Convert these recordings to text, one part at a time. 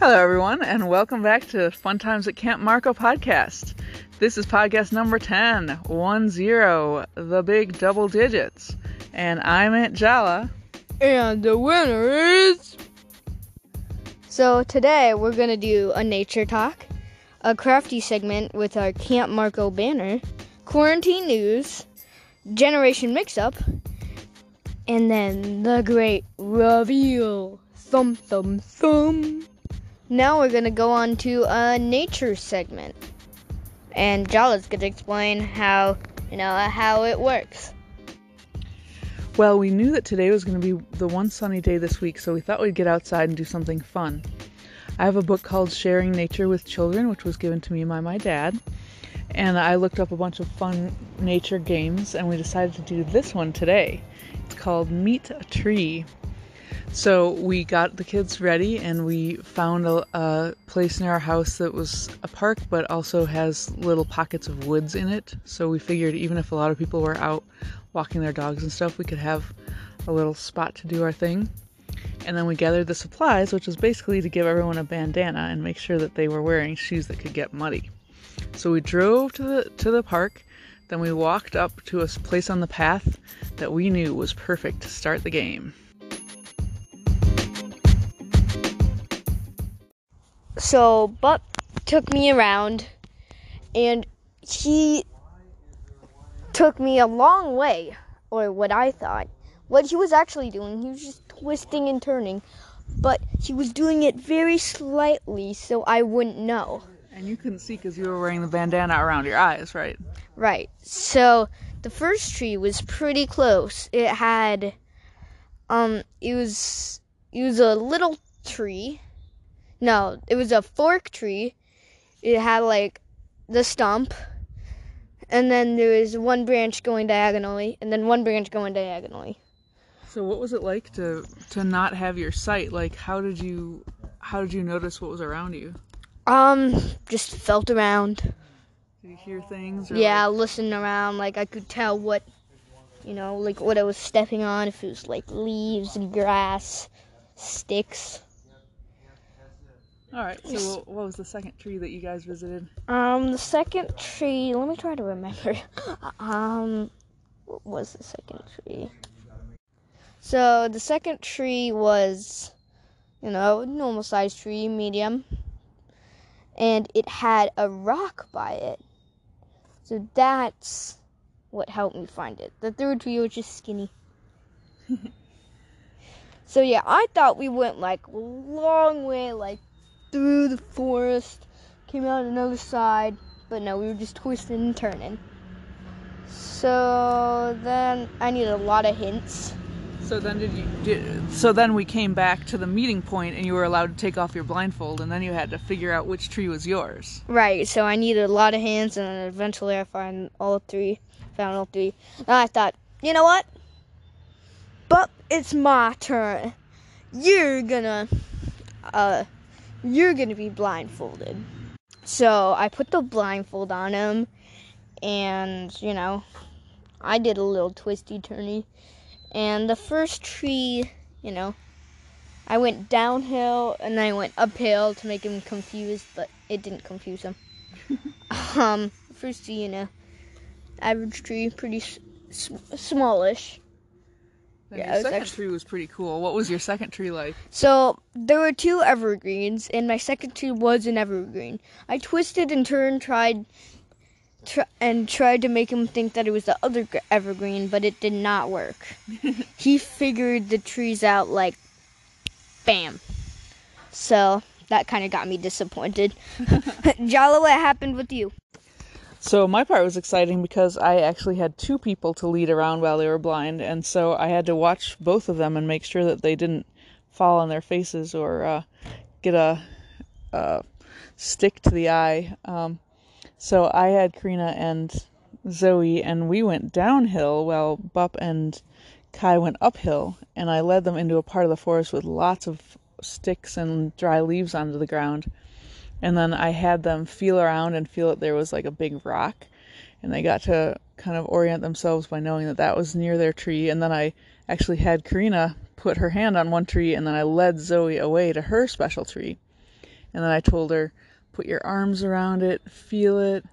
Hello, everyone, and welcome back to Fun Times at Camp Marco podcast. This is podcast number 10, 1 0, the big double digits. And I'm Aunt Jala. And the winner is. So today we're gonna do a nature talk, a crafty segment with our Camp Marco banner, quarantine news, generation mix-up, and then the great reveal. Thumb thumb thumb. Now we're gonna go on to a nature segment, and Jala's gonna explain how you know how it works. Well, we knew that today was going to be the one sunny day this week, so we thought we'd get outside and do something fun. I have a book called Sharing Nature with Children, which was given to me by my dad. And I looked up a bunch of fun nature games, and we decided to do this one today. It's called Meet a Tree. So we got the kids ready, and we found a, a place near our house that was a park, but also has little pockets of woods in it. So we figured even if a lot of people were out walking their dogs and stuff, we could have a little spot to do our thing. And then we gathered the supplies, which was basically to give everyone a bandana and make sure that they were wearing shoes that could get muddy. So we drove to the to the park, then we walked up to a place on the path that we knew was perfect to start the game. So Bup took me around and he took me a long way, or what I thought. What he was actually doing, he was just twisting and turning, but he was doing it very slightly so I wouldn't know. And you couldn't see because you were wearing the bandana around your eyes, right? Right. So the first tree was pretty close. It had, um, it was, it was a little tree. No, it was a fork tree. It had like the stump and then there was one branch going diagonally, and then one branch going diagonally. So what was it like to to not have your sight? Like how did you how did you notice what was around you? Um, just felt around. Did you hear things? yeah, like... listen around. Like I could tell what, you know, like what I was stepping on. If it was like leaves and grass, sticks. All right. So, what was the second tree that you guys visited? Um, the second tree. Let me try to remember. um, what was the second tree? So the second tree was, you know, normal size tree, medium, and it had a rock by it. So that's what helped me find it. The third tree was just skinny. so yeah, I thought we went like a long way, like through the forest, came out another side, but no, we were just twisting and turning. So then I needed a lot of hints. So then did you did, so then we came back to the meeting point and you were allowed to take off your blindfold and then you had to figure out which tree was yours. Right, so I needed a lot of hints and eventually I found all three found all three. And I thought, you know what? But it's my turn. You're gonna uh you're gonna be blindfolded. So I put the blindfold on him, and you know, I did a little twisty turny. And the first tree, you know, I went downhill and I went uphill to make him confused, but it didn't confuse him. um, first tree, you know, average tree, pretty s- smallish. Then yeah, your second actually... tree was pretty cool. What was your second tree like? So there were two evergreens, and my second tree was an evergreen. I twisted and turned, tried, tr- and tried to make him think that it was the other evergreen, but it did not work. he figured the trees out like, bam. So that kind of got me disappointed. Jala, what happened with you? So my part was exciting because I actually had two people to lead around while they were blind, and so I had to watch both of them and make sure that they didn't fall on their faces or uh, get a, a, stick to the eye. Um, so I had Karina and Zoe, and we went downhill while Bup and Kai went uphill, and I led them into a part of the forest with lots of sticks and dry leaves onto the ground and then I had them feel around and feel that there was like a big rock, and they got to kind of orient themselves by knowing that that was near their tree. And then I actually had Karina put her hand on one tree, and then I led Zoe away to her special tree. And then I told her, put your arms around it, feel it,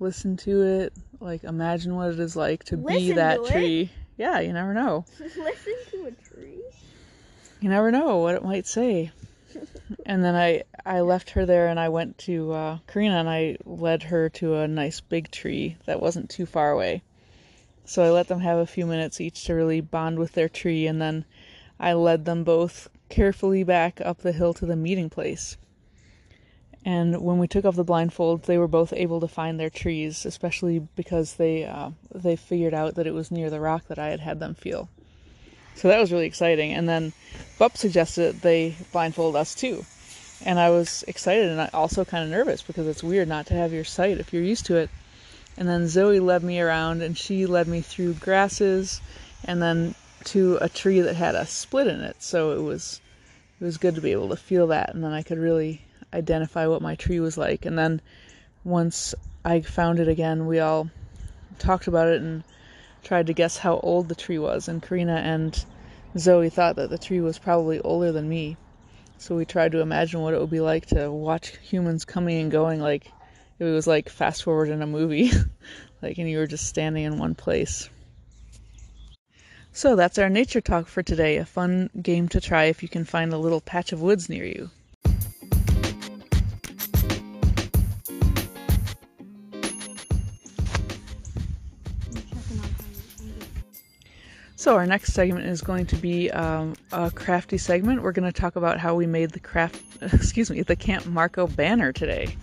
listen to it, like imagine what it is like to be that to it? tree. Yeah, you never know. Listen to a tree. You never know what it might say. And then I I left her there and I went to uh, Karina and I led her to a nice big tree that wasn't too far away. So I let them have a few minutes each to really bond with their tree and then I led them both carefully back up the hill to the meeting place. And when we took off the blindfolds, they were both able to find their trees, especially because they uh, they figured out that it was near the rock that I had had them feel. So that was really exciting. And then Bup suggested they blindfold us too. And I was excited and also kind of nervous because it's weird not to have your sight if you're used to it. And then Zoe led me around and she led me through grasses and then to a tree that had a split in it. So it was it was good to be able to feel that and then I could really identify what my tree was like. And then once I found it again, we all talked about it and tried to guess how old the tree was. And Karina and Zoe thought that the tree was probably older than me. So we tried to imagine what it would be like to watch humans coming and going like it was like fast forward in a movie. like and you were just standing in one place. So that's our nature talk for today. A fun game to try if you can find a little patch of woods near you. So our next segment is going to be um, a crafty segment. We're going to talk about how we made the craft, excuse me, the Camp Marco banner today.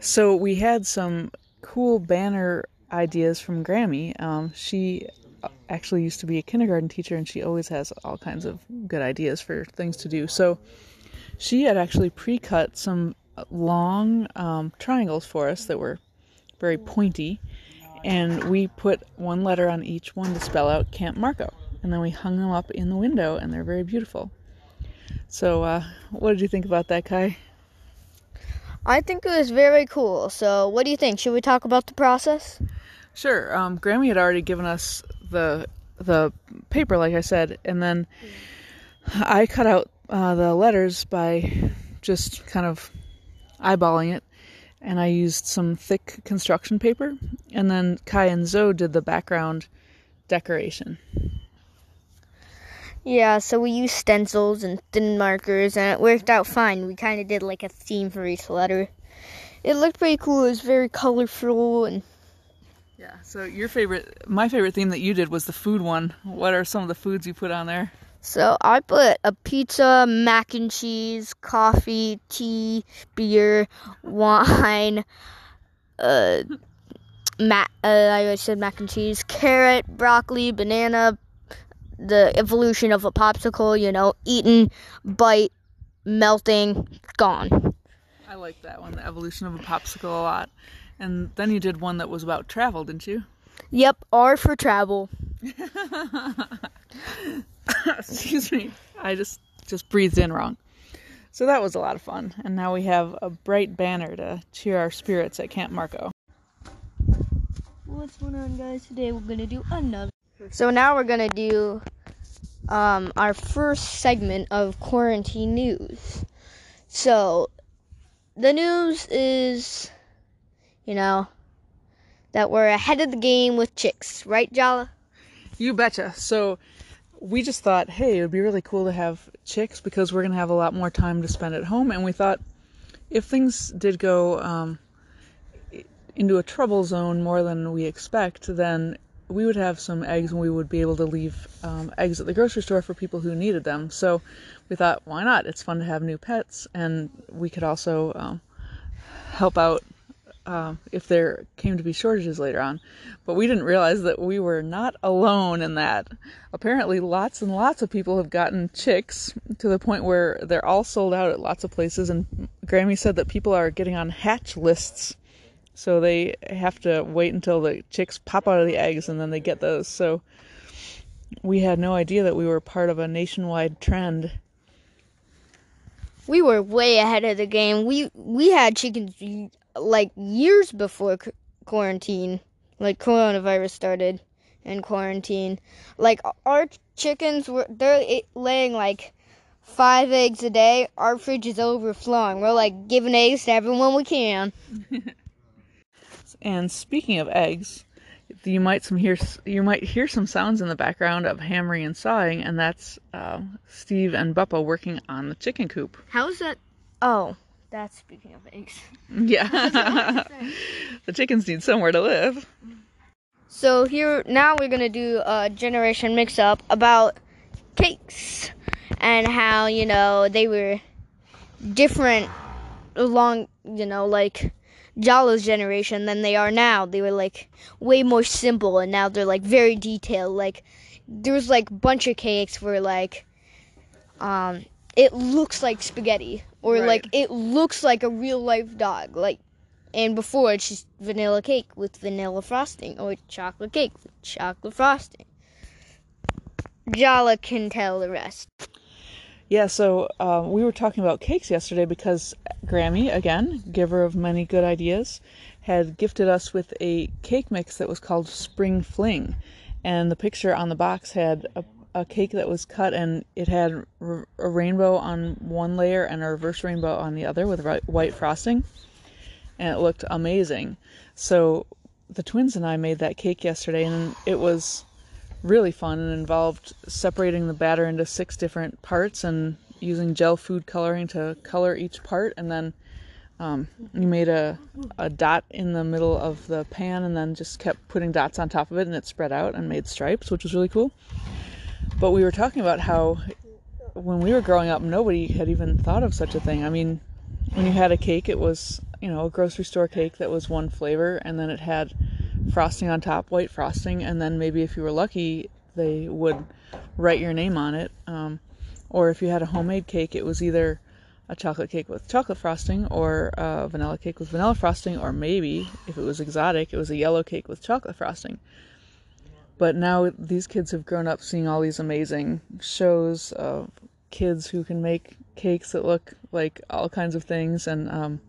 So we had some cool banner ideas from Grammy. Um, she actually used to be a kindergarten teacher, and she always has all kinds of good ideas for things to do. So she had actually pre-cut some long um, triangles for us that were very pointy, and we put one letter on each one to spell out Camp Marco. And then we hung them up in the window, and they're very beautiful. So, uh, what did you think about that, Kai? I think it was very cool. So, what do you think? Should we talk about the process? Sure. Um, Grammy had already given us the the paper, like I said, and then I cut out uh, the letters by just kind of eyeballing it, and I used some thick construction paper, and then Kai and Zoe did the background decoration. Yeah, so we used stencils and thin markers, and it worked out fine. We kind of did like a theme for each letter. It looked pretty cool. It was very colorful, and Yeah. So your favorite, my favorite theme that you did was the food one. What are some of the foods you put on there? So I put a pizza, mac and cheese, coffee, tea, beer, wine, uh, ma- uh, I said mac and cheese, carrot, broccoli, banana, the evolution of a popsicle, you know, eaten, bite, melting, gone. I like that one, the evolution of a popsicle, a lot. And then you did one that was about travel, didn't you? Yep, R for travel. Excuse me. I just just breathed in wrong. So that was a lot of fun. And now we have a bright banner to cheer our spirits at Camp Marco. What's going on, guys? Today we're gonna do another. So now we're gonna do um, our first segment of quarantine news. So the news is, you know, that we're ahead of the game with chicks, right, Jala? You betcha. So we just thought, hey, it would be really cool to have chicks because we're going to have a lot more time to spend at home. And we thought if things did go um, into a trouble zone more than we expect, then we would have some eggs and we would be able to leave um, eggs at the grocery store for people who needed them. So we thought, why not? It's fun to have new pets, and we could also um, help out um, if there came to be shortages later on. But we didn't realize that we were not alone in that. Apparently, lots and lots of people have gotten chicks to the point where they're all sold out at lots of places. And Grammy said that people are getting on hatch lists. So they have to wait until the chicks pop out of the eggs and then they get those. So we had no idea that we were part of a nationwide trend. We were way ahead of the game. We we had chickens like years before qu- quarantine, like coronavirus started, in quarantine. Like our chickens were they're laying like five eggs a day. Our fridge is overflowing. We're like giving eggs to everyone we can. And speaking of eggs, you might some hear you might hear some sounds in the background of hammering and sawing, and that's uh, Steve and Buppa working on the chicken coop. How is that? Oh, that's speaking of eggs. Yeah, the chickens need somewhere to live. So here now we're gonna do a generation mix up about cakes and how you know they were different along you know like Jala's generation than they are now. They were like way more simple and now they're like very detailed. Like there was like bunch of cakes where like um it looks like spaghetti or Right. like it looks like a real life dog like and before it's just vanilla cake with vanilla frosting or chocolate cake with chocolate frosting. Jala can tell the rest. Yeah, so uh, we were talking about cakes yesterday because Grammy, again, giver of many good ideas, had gifted us with a cake mix that was called Spring Fling. And the picture on the box had a, a cake that was cut and it had a rainbow on one layer and a reverse rainbow on the other with white frosting. And it looked amazing. So the twins and I made that cake yesterday and it was really fun and involved separating the batter into six different parts and using gel food coloring to color each part and then um, you made a, a dot in the middle of the pan and then just kept putting dots on top of it and it spread out and made stripes which was really cool but we were talking about how when we were growing up nobody had even thought of such a thing i mean when you had a cake it was you know a grocery store cake that was one flavor and then it had frosting on top, white frosting, and then maybe if you were lucky, they would write your name on it. Um, or if you had a homemade cake, it was either a chocolate cake with chocolate frosting, or a vanilla cake with vanilla frosting, or maybe if it was exotic, it was a yellow cake with chocolate frosting. But now these kids have grown up seeing all these amazing shows of kids who can make cakes that look like all kinds of things, and um,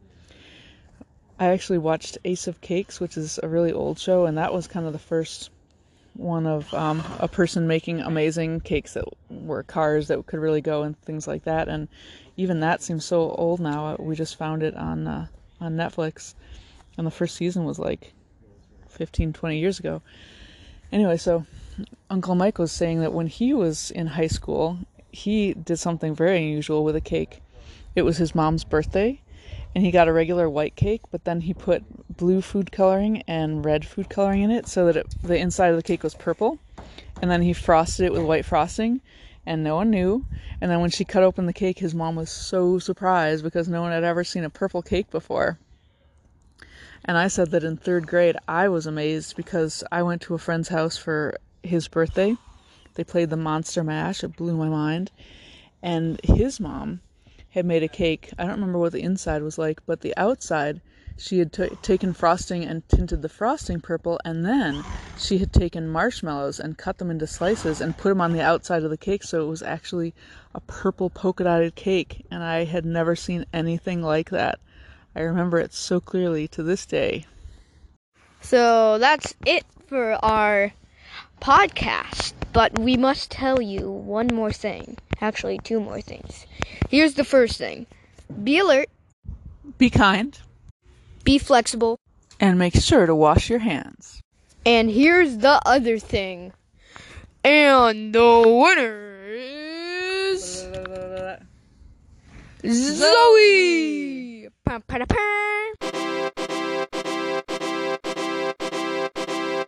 I actually watched Ace of Cakes, which is a really old show, and that was kind of the first one of um, a person making amazing cakes that were cars that could really go and things like that. And even that seems so old now. We just found it on uh, on Netflix, and the first season was like 15, 20 years ago. Anyway, so Uncle Mike was saying that when he was in high school, he did something very unusual with a cake. It was his mom's birthday, and he got a regular white cake, but then he put blue food coloring and red food coloring in it so that it, the inside of the cake was purple. And then he frosted it with white frosting, and no one knew. And then when she cut open the cake, his mom was so surprised because no one had ever seen a purple cake before. And I said that in third grade, I was amazed because I went to a friend's house for his birthday. They played the Monster Mash, it blew my mind. And his mom had made a cake. I don't remember what the inside was like, but the outside, she had t- taken frosting and tinted the frosting purple, and then she had taken marshmallows and cut them into slices and put them on the outside of the cake, so it was actually a purple polka dotted cake. And I had never seen anything like that. I remember it so clearly to this day. So that's it for our podcast. But we must tell you one more thing. Actually, two more things. Here's the first thing be alert, Be kind be flexible, and make sure to wash your hands. and here's the other thing. And the winner is Zoe! Pum, pa, da, pum.